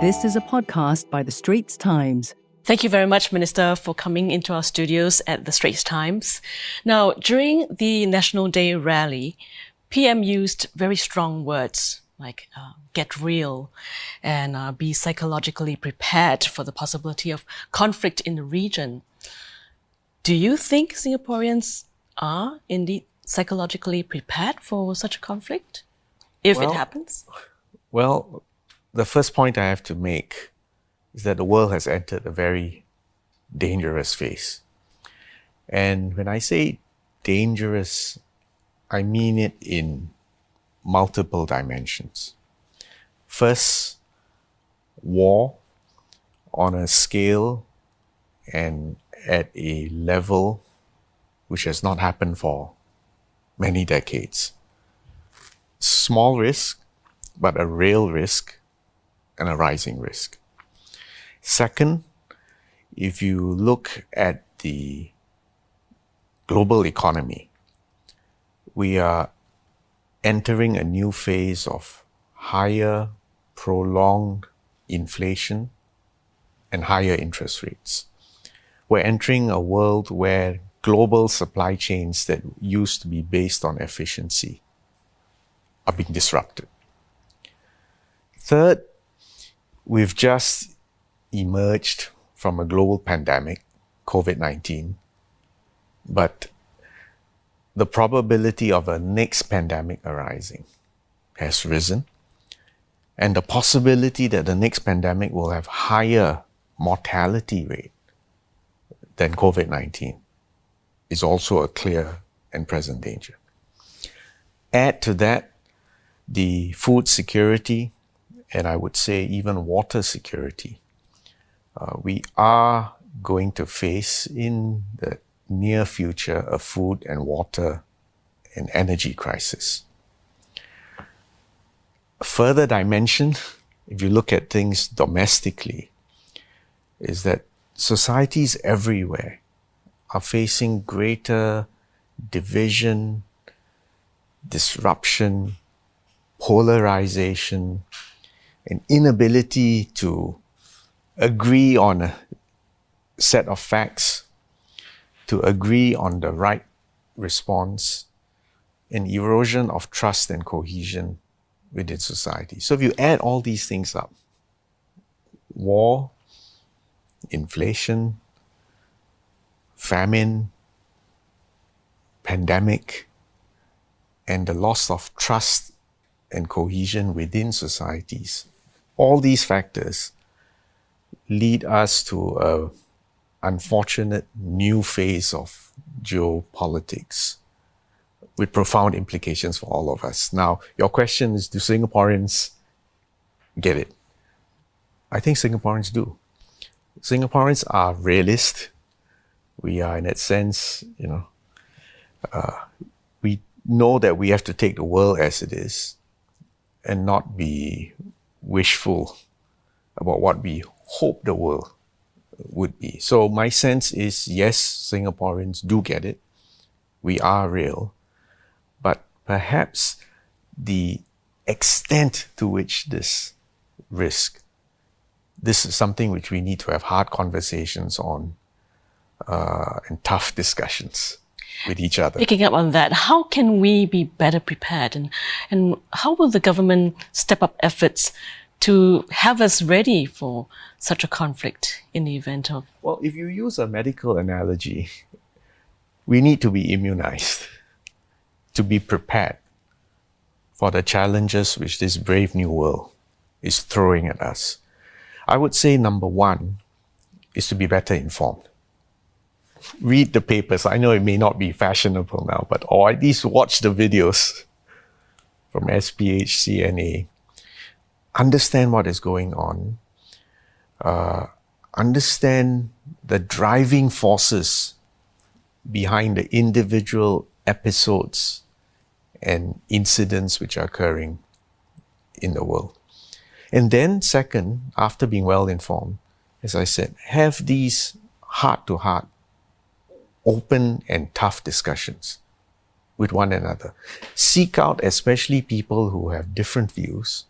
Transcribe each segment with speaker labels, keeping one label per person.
Speaker 1: This is a podcast by The Straits Times.
Speaker 2: Thank you very much, Minister, for coming into our studios at the Straits Times. Now, during the National Day rally, PM used very strong words like uh, get real and uh, be psychologically prepared for the possibility of conflict in the region. Do you think Singaporeans are indeed psychologically prepared for such a conflict if
Speaker 3: Well-
Speaker 2: it happens?
Speaker 3: Well, the first point I have to make is that the world has entered a very dangerous phase. And when I say dangerous, I mean it in multiple dimensions. First, war on a scale and at a level which has not happened for many decades. Small risk, but a real risk and a rising risk. Second, if you look at the global economy, we are entering a new phase of higher, prolonged inflation and higher interest rates. We're entering a world where global supply chains that used to be based on efficiency are being disrupted. Third, we've just emerged from a global pandemic, COVID 19, but the probability of a next pandemic arising has risen, and the possibility that the next pandemic will have higher mortality rate than COVID 19 is also a clear and present danger. Add to that the food security and I would say even water security. Uh, we are going to face in the near future a food and water and energy crisis. A further dimension, if you look at things domestically, is that societies everywhere are facing greater division, disruption, polarization, an inability to agree on a set of facts, to agree on the right response, an erosion of trust and cohesion within society. So if you add all these things up, war, inflation, famine, pandemic, and the loss of trust and cohesion within societies, all these factors lead us to a unfortunate new phase of geopolitics with profound implications for all of us. Now, your question is do Singaporeans get it? I think Singaporeans do. Singaporeans are realist. We are, in that sense, you know, uh, we know that we have to take the world as it is and not be wishful about what we hope the world would be. So my sense is yes, Singaporeans do get it. We are real. But perhaps the extent to which this risk, this is something which we need to have hard conversations on uh, and tough discussions with each other.
Speaker 2: Picking up on that, how can we be better prepared and, and how will the government step up efforts to have us ready for such a conflict in the event of
Speaker 3: Well, if you use a medical analogy, we need to be immunized to be prepared for the challenges which this brave new world is throwing at us. I would say number one is to be better informed. Read the papers. I know it may not be fashionable now, but or at least watch the videos from SPH, CNA. Understand what is going on. Uh, understand the driving forces behind the individual episodes and incidents which are occurring in the world. And then, second, after being well informed, as I said, have these heart to heart, open and tough discussions with one another. Seek out especially people who have different views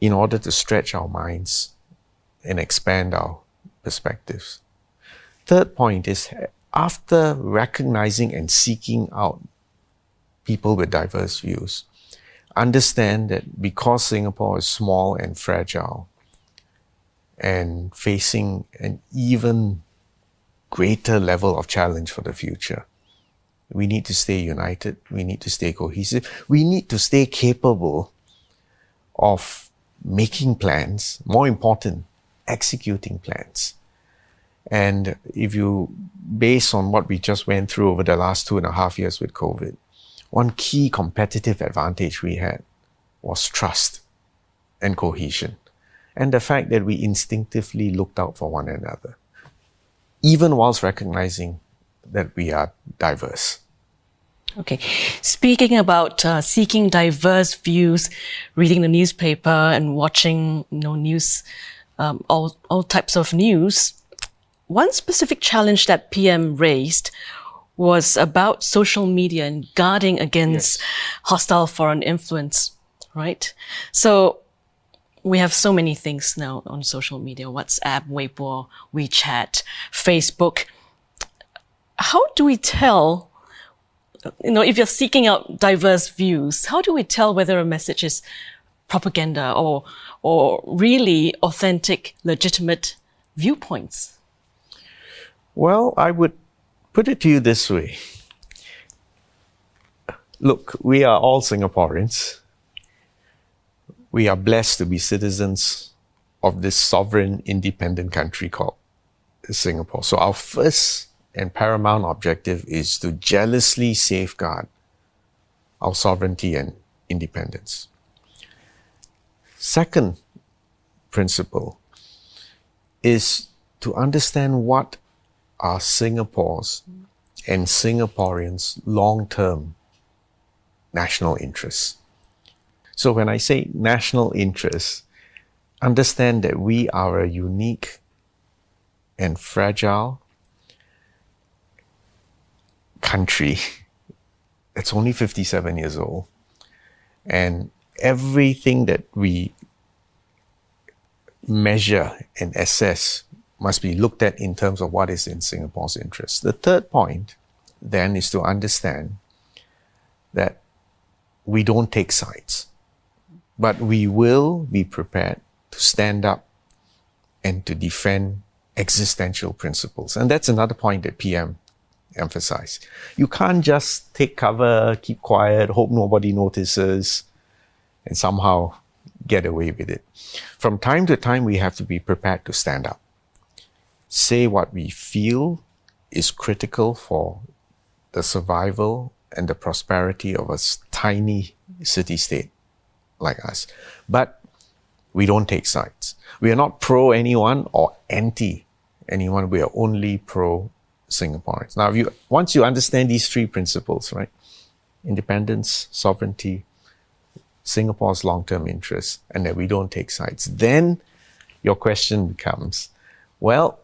Speaker 3: in order to stretch our minds and expand our perspectives. Third point is after recognizing and seeking out people with diverse views, understand that because Singapore is small and fragile and facing an even greater level of challenge for the future, we need to stay united. We need to stay cohesive. We need to stay capable of making plans. More important, executing plans. And if you, based on what we just went through over the last two and a half years with COVID, one key competitive advantage we had was trust and cohesion. And the fact that we instinctively looked out for one another, even whilst recognizing that we are diverse.
Speaker 2: Okay. Speaking about uh, seeking diverse views, reading the newspaper and watching you know, news, um, all, all types of news, one specific challenge that PM raised was about social media and guarding against yes. hostile foreign influence, right? So we have so many things now on social media, WhatsApp, Weibo, WeChat, Facebook. How do we tell, you know, if you're seeking out diverse views, how do we tell whether a message is propaganda or, or really authentic, legitimate viewpoints?
Speaker 3: Well, I would put it to you this way. Look, we are all Singaporeans. We are blessed to be citizens of this sovereign, independent country called Singapore. So our first and paramount objective is to jealously safeguard our sovereignty and independence. Second principle is to understand what are Singapore's and Singaporeans' long term national interests. So when I say national interests, understand that we are a unique and fragile country It's only 57 years old. And everything that we measure and assess must be looked at in terms of what is in Singapore's interest. The third point then is to understand that we don't take sides, but we will be prepared to stand up and to defend existential principles. And that's another point that PM emphasized. You can't just take cover, keep quiet, hope nobody notices, and somehow get away with it. From time to time, we have to be prepared to stand up say what we feel is critical for the survival and the prosperity of a tiny city state like us. But we don't take sides. We are not pro anyone or anti anyone. We are only pro Singaporeans. Now, if you, once you understand these three principles, right? Independence, sovereignty, Singapore's long-term interests, and that we don't take sides, then your question becomes, well,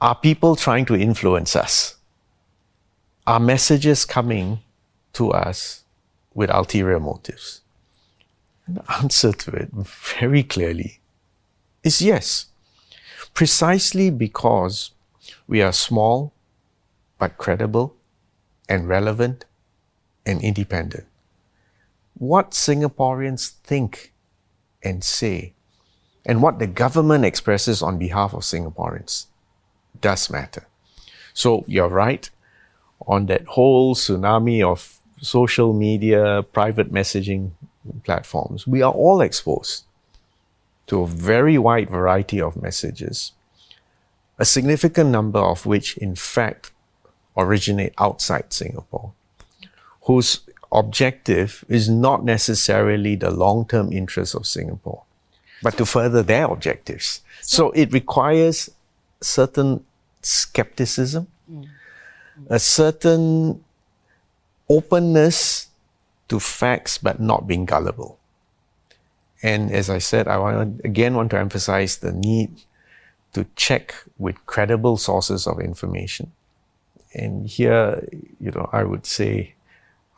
Speaker 3: are people trying to influence us? Are messages coming to us with ulterior motives? And the answer to it very clearly is yes. Precisely because we are small, but credible and relevant and independent. What Singaporeans think and say, and what the government expresses on behalf of Singaporeans does matter. So you're right on that whole tsunami of social media, private messaging platforms. We are all exposed to a very wide variety of messages, a significant number of which, in fact, originate outside Singapore, whose objective is not necessarily the long term interests of Singapore, but to further their objectives. So it requires certain skepticism, mm. a certain openness to facts, but not being gullible. And as I said, I want, again want to emphasize the need to check with credible sources of information. And here, you know, I would say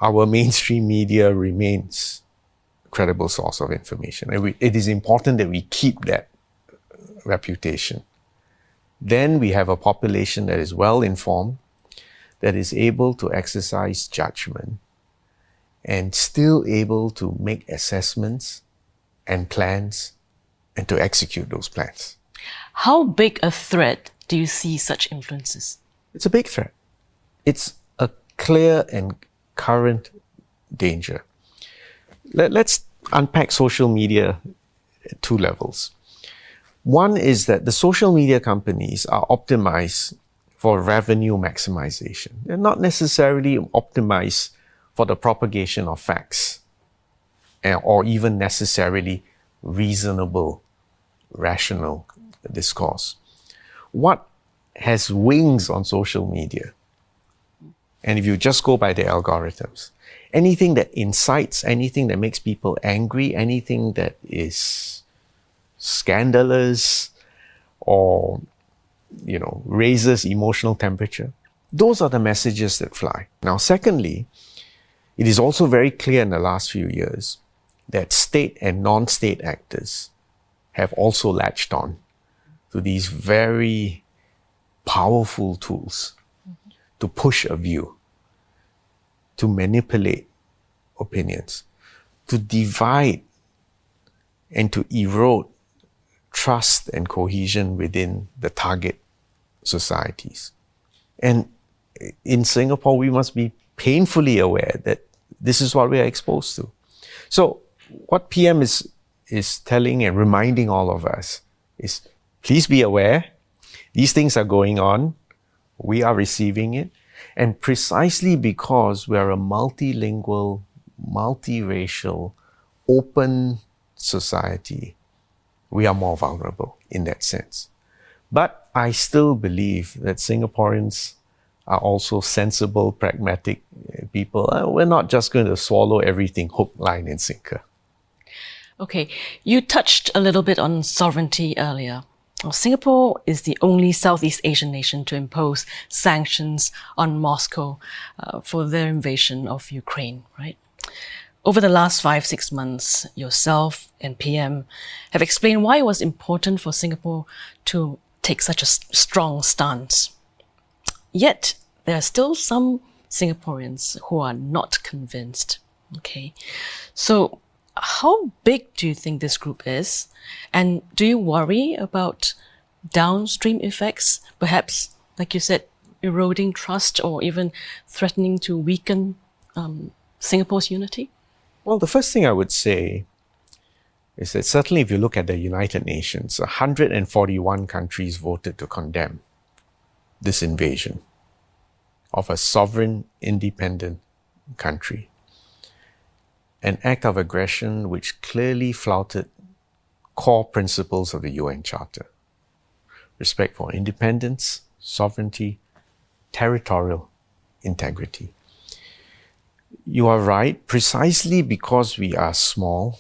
Speaker 3: our mainstream media remains a credible source of information. And we, it is important that we keep that reputation. Then we have a population that is well informed, that is able to exercise judgment, and still able to make assessments and plans and to execute those plans.
Speaker 2: How big a threat do you see such influences?
Speaker 3: It's a big threat. It's a clear and current danger. Let, us unpack social media at two levels. One is that the social media companies are optimized for revenue maximization. They're not necessarily optimized for the propagation of facts or even necessarily reasonable, rational discourse. What has wings on social media? And if you just go by the algorithms, anything that incites, anything that makes people angry, anything that is scandalous or, you know, raises emotional temperature, those are the messages that fly. Now, secondly, it is also very clear in the last few years that state and non-state actors have also latched on to these very powerful tools to push a view, to manipulate opinions, to divide and to erode trust and cohesion within the target societies. And in Singapore, we must be painfully aware that this is what we are exposed to. So what PM is, is telling and reminding all of us is please be aware. These things are going on. We are receiving it. And precisely because we are a multilingual, multiracial, open society, we are more vulnerable in that sense. But I still believe that Singaporeans are also sensible, pragmatic uh, people. Uh, we're not just going to swallow everything hook, line, and sinker.
Speaker 2: Okay, you touched a little bit on sovereignty earlier. Well, Singapore is the only Southeast Asian nation to impose sanctions on Moscow uh, for their invasion of Ukraine, right? Over the last five, six months, yourself and PM have explained why it was important for Singapore to take such a strong stance. Yet, there are still some Singaporeans who are not convinced. Okay. So, how big do you think this group is? And do you worry about downstream effects, perhaps, like you said, eroding trust or even threatening to weaken um, Singapore's unity?
Speaker 3: Well, the first thing I would say is that certainly if you look at the United Nations, 141 countries voted to condemn this invasion of a sovereign, independent country an act of aggression which clearly flouted core principles of the UN Charter respect for independence, sovereignty, territorial integrity. You are right, precisely because we are small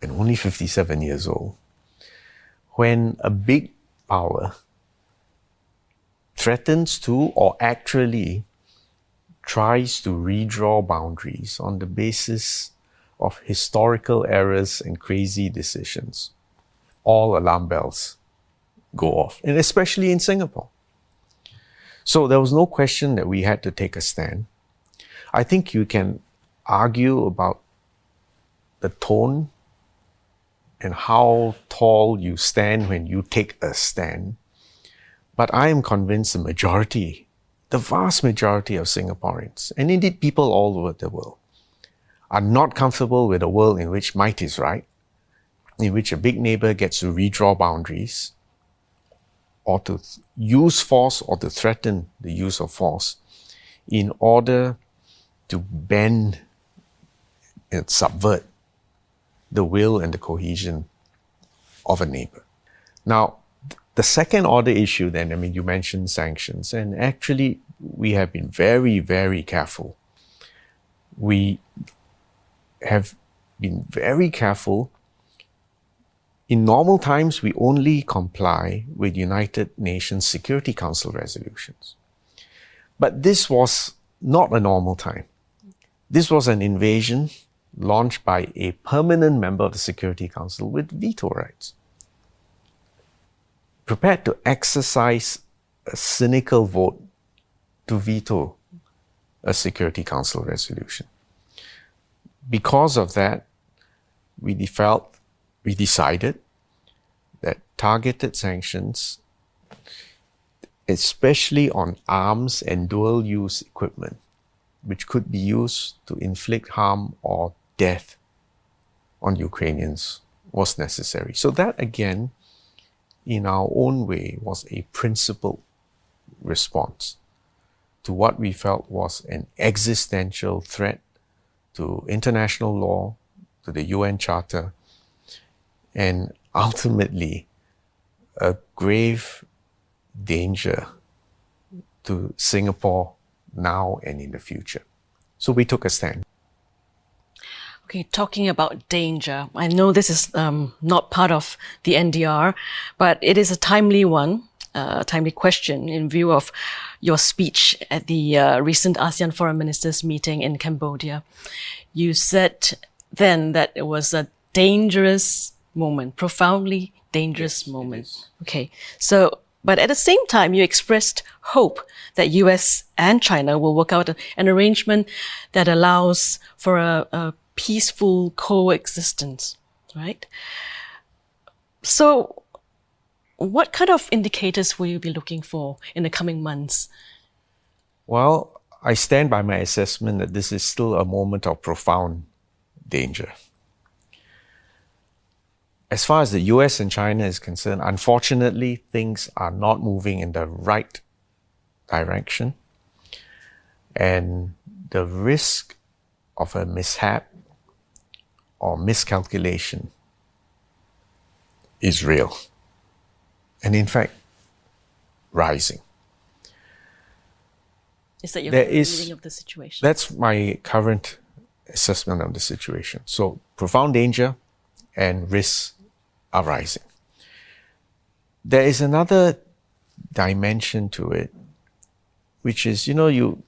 Speaker 3: and only 57 years old. When a big power threatens to or actually tries to redraw boundaries on the basis of historical errors and crazy decisions, all alarm bells go off, and especially in Singapore. So there was no question that we had to take a stand. I think you can argue about the tone and how tall you stand when you take a stand. But I am convinced the majority the vast majority of Singaporeans, and indeed people all over the world, are not comfortable with a world in which might is right, in which a big neighbor gets to redraw boundaries, or to use force or to threaten the use of force in order to bend and subvert the will and the cohesion of a neighbor. Now, the second order issue, then, I mean, you mentioned sanctions, and actually, we have been very, very careful. We have been very careful. In normal times, we only comply with United Nations Security Council resolutions. But this was not a normal time. This was an invasion launched by a permanent member of the Security Council with veto rights. Prepared to exercise a cynical vote to veto a Security Council resolution. Because of that, we felt, we decided that targeted sanctions, especially on arms and dual use equipment, which could be used to inflict harm or death on Ukrainians, was necessary. So, that again, in our own way, was a principled response to what we felt was an existential threat to international law, to the UN Charter, and ultimately a grave danger to Singapore now and in the future. So we took a stand.
Speaker 2: Okay, talking about danger, I know this is um, not part of the NDR, but it is a timely one, a uh, timely question in view of your speech at the uh, recent ASEAN Foreign Ministers meeting in Cambodia. You said then that it was a dangerous moment, profoundly dangerous yes, moment. Okay. So, but at the same time, you expressed hope that US and China will work out an arrangement that allows for a, a peaceful coexistence, right? So, what kind of indicators will you be looking for in the coming months?
Speaker 3: Well, I stand by my assessment that this is still a moment of profound danger as far as the US and China is concerned, unfortunately, things are not moving in the right direction. And the risk of a mishap or miscalculation is real. And in fact, rising.
Speaker 2: Is that your there is, reading of the situation?
Speaker 3: That's my current assessment of the situation. So profound danger and risks are rising. There is another dimension to it, which is, you know, you,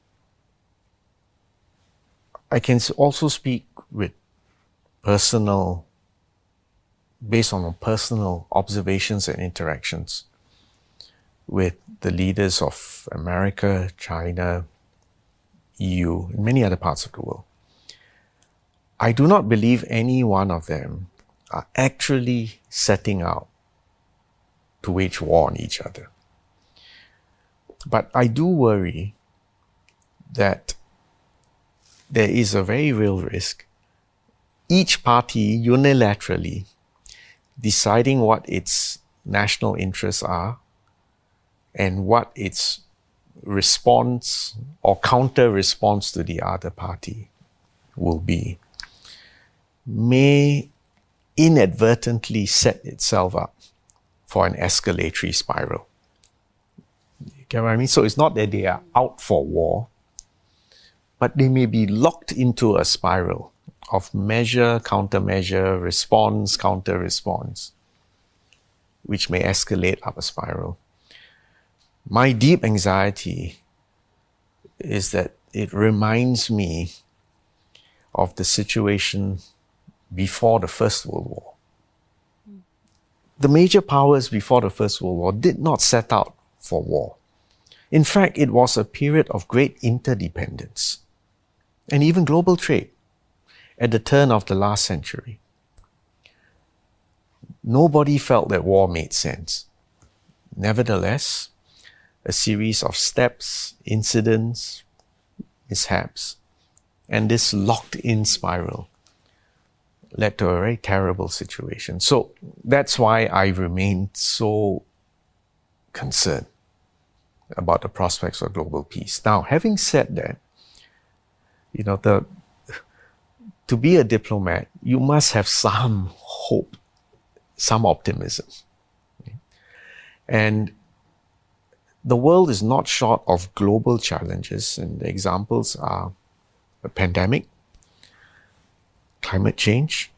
Speaker 3: I can also speak with personal, based on personal observations and interactions with the leaders of America, China, EU, and many other parts of the world. I do not believe any one of them are actually setting out to wage war on each other. But I do worry that there is a very real risk. Each party unilaterally deciding what its national interests are and what its response or counter response to the other party will be may inadvertently set itself up for an escalatory spiral. You get what I mean? So it's not that they are out for war, but they may be locked into a spiral of measure, countermeasure, response, counter response, which may escalate up a spiral. My deep anxiety is that it reminds me of the situation before the First World War. The major powers before the First World War did not set out for war. In fact, it was a period of great interdependence and even global trade at the turn of the last century. Nobody felt that war made sense. Nevertheless, a series of steps, incidents, mishaps, and this locked in spiral led to a very terrible situation. So that's why I remain so concerned about the prospects of global peace. Now, having said that, you know, the to be a diplomat, you must have some hope, some optimism. And the world is not short of global challenges, and the examples are a pandemic, climate change,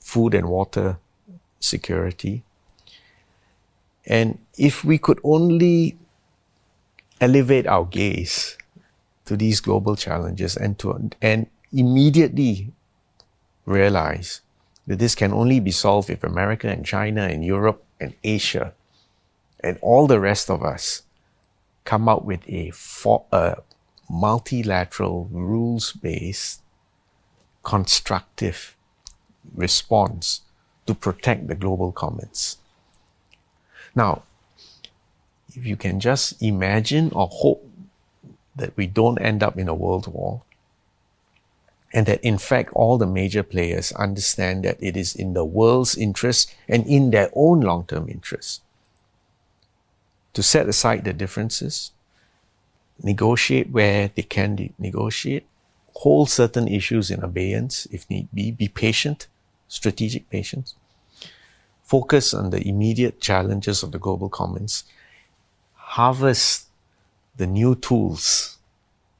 Speaker 3: food and water security. And if we could only elevate our gaze to these global challenges and to and immediately realize that this can only be solved if America and China and Europe and Asia and all the rest of us come up with a, for, multilateral, rules based, constructive response to protect the global commons. Now, if you can just imagine or hope that we don't end up in a world war, and that in fact all the major players understand that it is in the world's interest and in their own long-term interest to set aside the differences, negotiate where they can de- negotiate, hold certain issues in abeyance if need be, be patient, strategic patience, focus on the immediate challenges of the global commons, harvest the new tools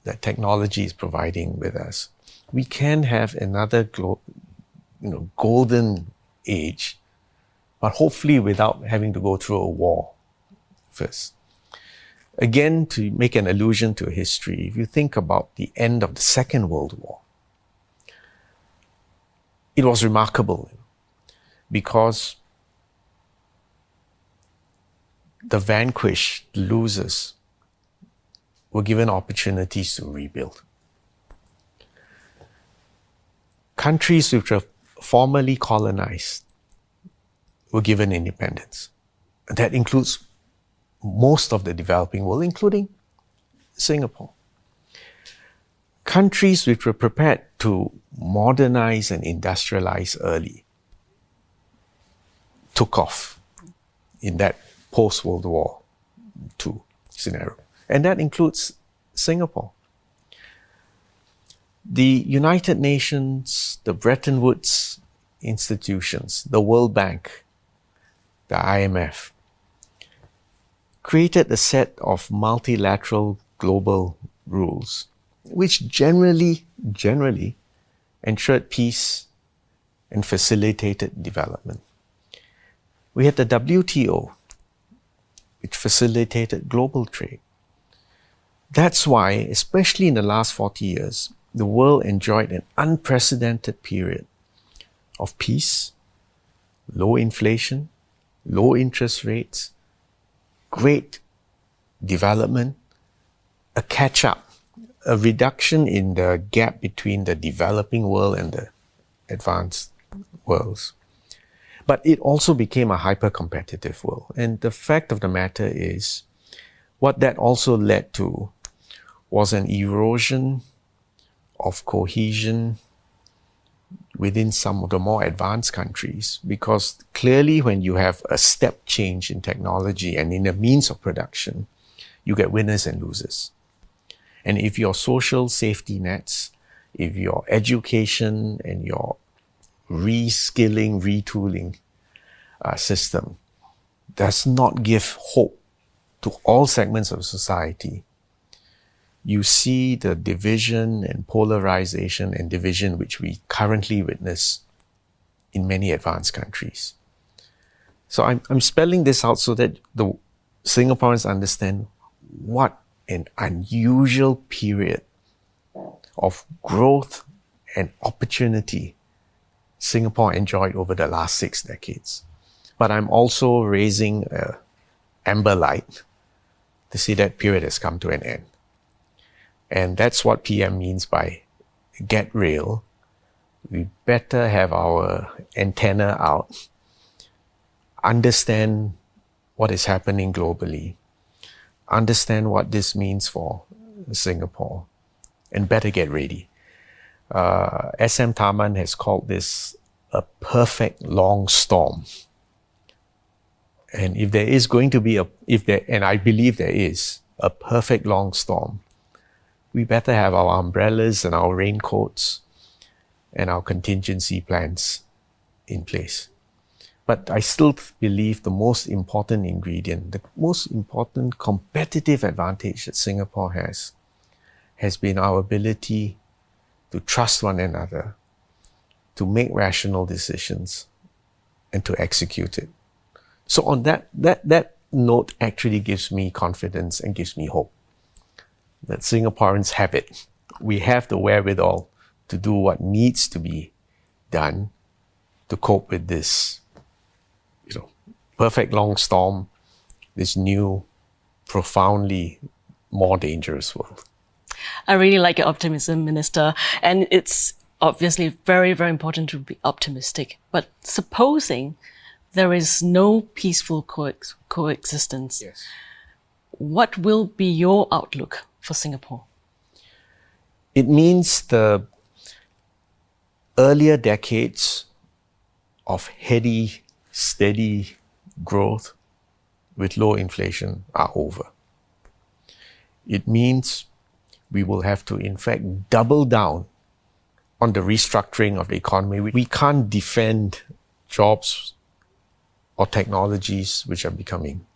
Speaker 3: that technology is providing with us. We can have another glo- you know, golden age, but hopefully without having to go through a war first. Again, to make an allusion to history, if you think about the end of the Second World War, it was remarkable because the vanquished, the losers, were given opportunities to rebuild. Countries which were formerly colonized were given independence. That includes most of the developing world, including Singapore. Countries which were prepared to modernize and industrialize early took off in that post World War II scenario. And that includes Singapore. The United Nations, the Bretton Woods institutions, the World Bank, the IMF, created a set of multilateral global rules, which generally, generally ensured peace and facilitated development. We had the WTO, which facilitated global trade. That's why, especially in the last 40 years, the world enjoyed an unprecedented period of peace, low inflation, low interest rates, great development, a catch up, a reduction in the gap between the developing world and the advanced worlds. But it also became a hyper competitive world. And the fact of the matter is, what that also led to was an erosion of cohesion within some of the more advanced countries because clearly when you have a step change in technology and in the means of production, you get winners and losers. And if your social safety nets, if your education and your reskilling, retooling uh, system does not give hope to all segments of society, you see the division and polarization and division which we currently witness in many advanced countries. So I'm, I'm spelling this out so that the Singaporeans understand what an unusual period of growth and opportunity Singapore enjoyed over the last six decades. But I'm also raising a amber light to see that period has come to an end. And that's what PM means by get real. We better have our antenna out, understand what is happening globally, understand what this means for Singapore, and better get ready. Uh, SM Tharman has called this a perfect long storm. And if there is going to be a, if there, and I believe there is, a perfect long storm, we better have our umbrellas and our raincoats and our contingency plans in place. But I still believe the most important ingredient, the most important competitive advantage that Singapore has, has been our ability to trust one another, to make rational decisions, and to execute it. So on that, that, that note actually gives me confidence and gives me hope that Singaporeans have it. We have the wherewithal to do what needs to be done to cope with this, you know, perfect long storm, this new, profoundly more dangerous world?
Speaker 2: I really like your optimism, Minister. And it's obviously very, very important to be optimistic. But supposing there is no peaceful co- coexistence,
Speaker 3: Yes.
Speaker 2: what will be your outlook for Singapore?
Speaker 3: It means the earlier decades of heady, steady growth with low inflation are over. It means we will have to, in fact, double down on the restructuring of the economy. We can't defend jobs or technologies which are becoming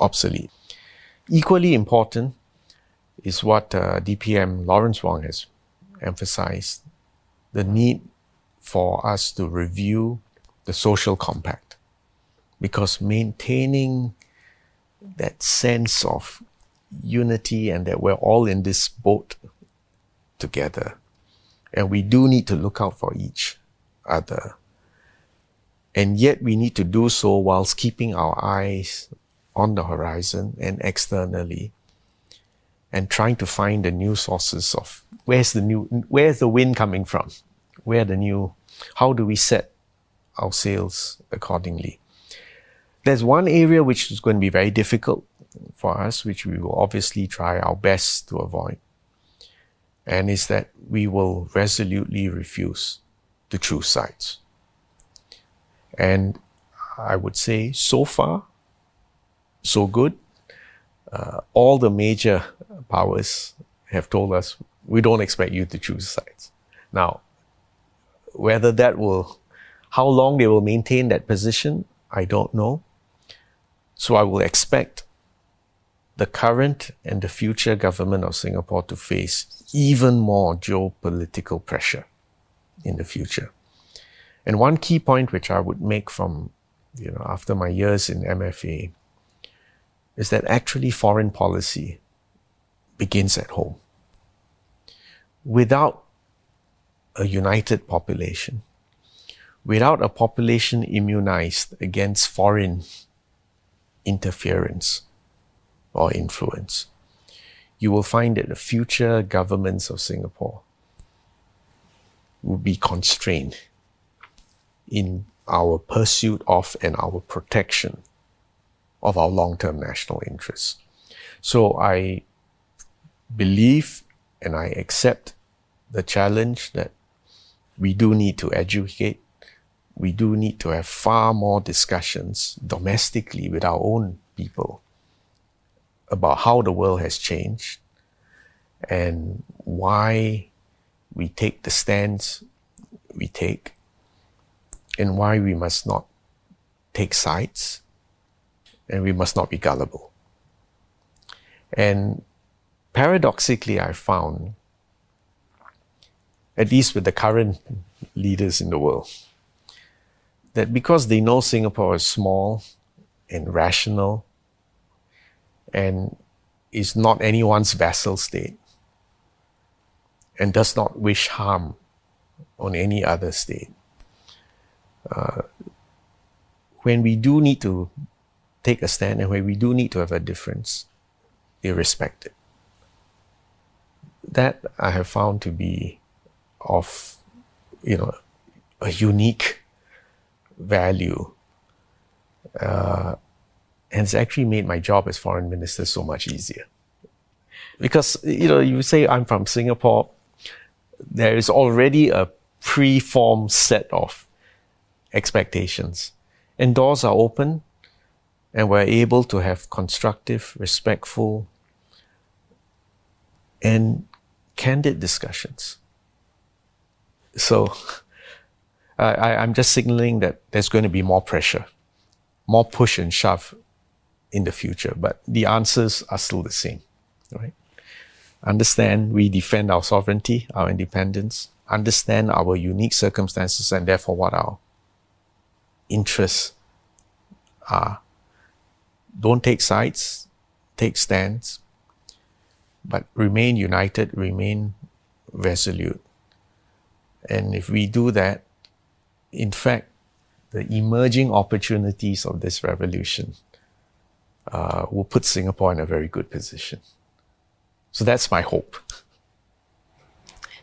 Speaker 3: obsolete. Equally important is what uh, DPM Lawrence Wong has emphasized the need for us to review the social compact. Because maintaining that sense of unity and that we're all in this boat together and we do need to look out for each other. And yet we need to do so whilst keeping our eyes on the horizon and externally and trying to find the new sources of where's the new where's the wind coming from? Where the new how do we set our sails accordingly? There's one area which is going to be very difficult for us which we will obviously try our best to avoid and is that we will resolutely refuse to choose sides. And i would say so far so good uh, all the major powers have told us we don't expect you to choose sides. Now, whether that will, how long they will maintain that position, I don't know. So I will expect the current and the future government of Singapore to face even more geopolitical pressure in the future. And one key point which I would make from, you know, after my years in MFA is that actually foreign policy begins at home. Without a united population, without a population immunized against foreign interference or influence, you will find that the future governments of Singapore will be constrained in our pursuit of and our protection of our long-term national interests. So I believe and I accept the challenge that we do need to educate. We do need to have far more discussions domestically with our own people about how the world has changed and why we take the stands we take and why we must not take sides and we must not be gullible. And paradoxically, I found, at least with the current leaders in the world, that because they know Singapore is small and rational and is not anyone's vassal state and does not wish harm on any other state, uh, when we do need to take a stand and where we do need to have a difference, they respect it. That I have found to be of, you know, a unique value. Uh, and it's actually made my job as foreign minister so much easier. Because, you know, you say I'm from Singapore, there is already a pre-formed set of expectations. And doors are open and we're able to have constructive, respectful, and candid discussions. So I, I'm just signaling that there's going to be more pressure, more push and shove in the future, but the answers are still the same, right? Understand we defend our sovereignty, our independence, understand our unique circumstances and therefore what our interests are don't take sides, take stands, but remain united, remain resolute, And if we do that, in fact, the emerging opportunities of this revolution uh, will put Singapore in a very good position. So that's my hope.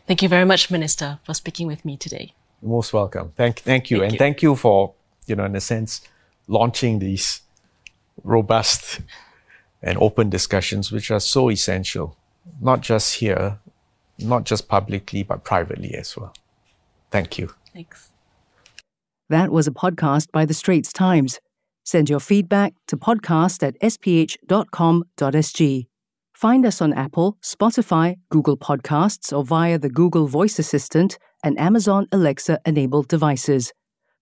Speaker 2: Thank you very much, Minister, for speaking with me today.
Speaker 3: most welcome. Thank, thank you.
Speaker 2: Thank
Speaker 3: and
Speaker 2: you.
Speaker 3: thank you for, you know, in a sense, launching these robust and open discussions, which are so essential, not just here, not just publicly, but privately as well. Thank you.
Speaker 2: Thanks.
Speaker 1: That was a podcast by The Straits Times. Send your feedback to podcast at sph.com.sg. Find us on Apple, Spotify, Google Podcasts, or via the Google Voice Assistant and Amazon Alexa enabled devices.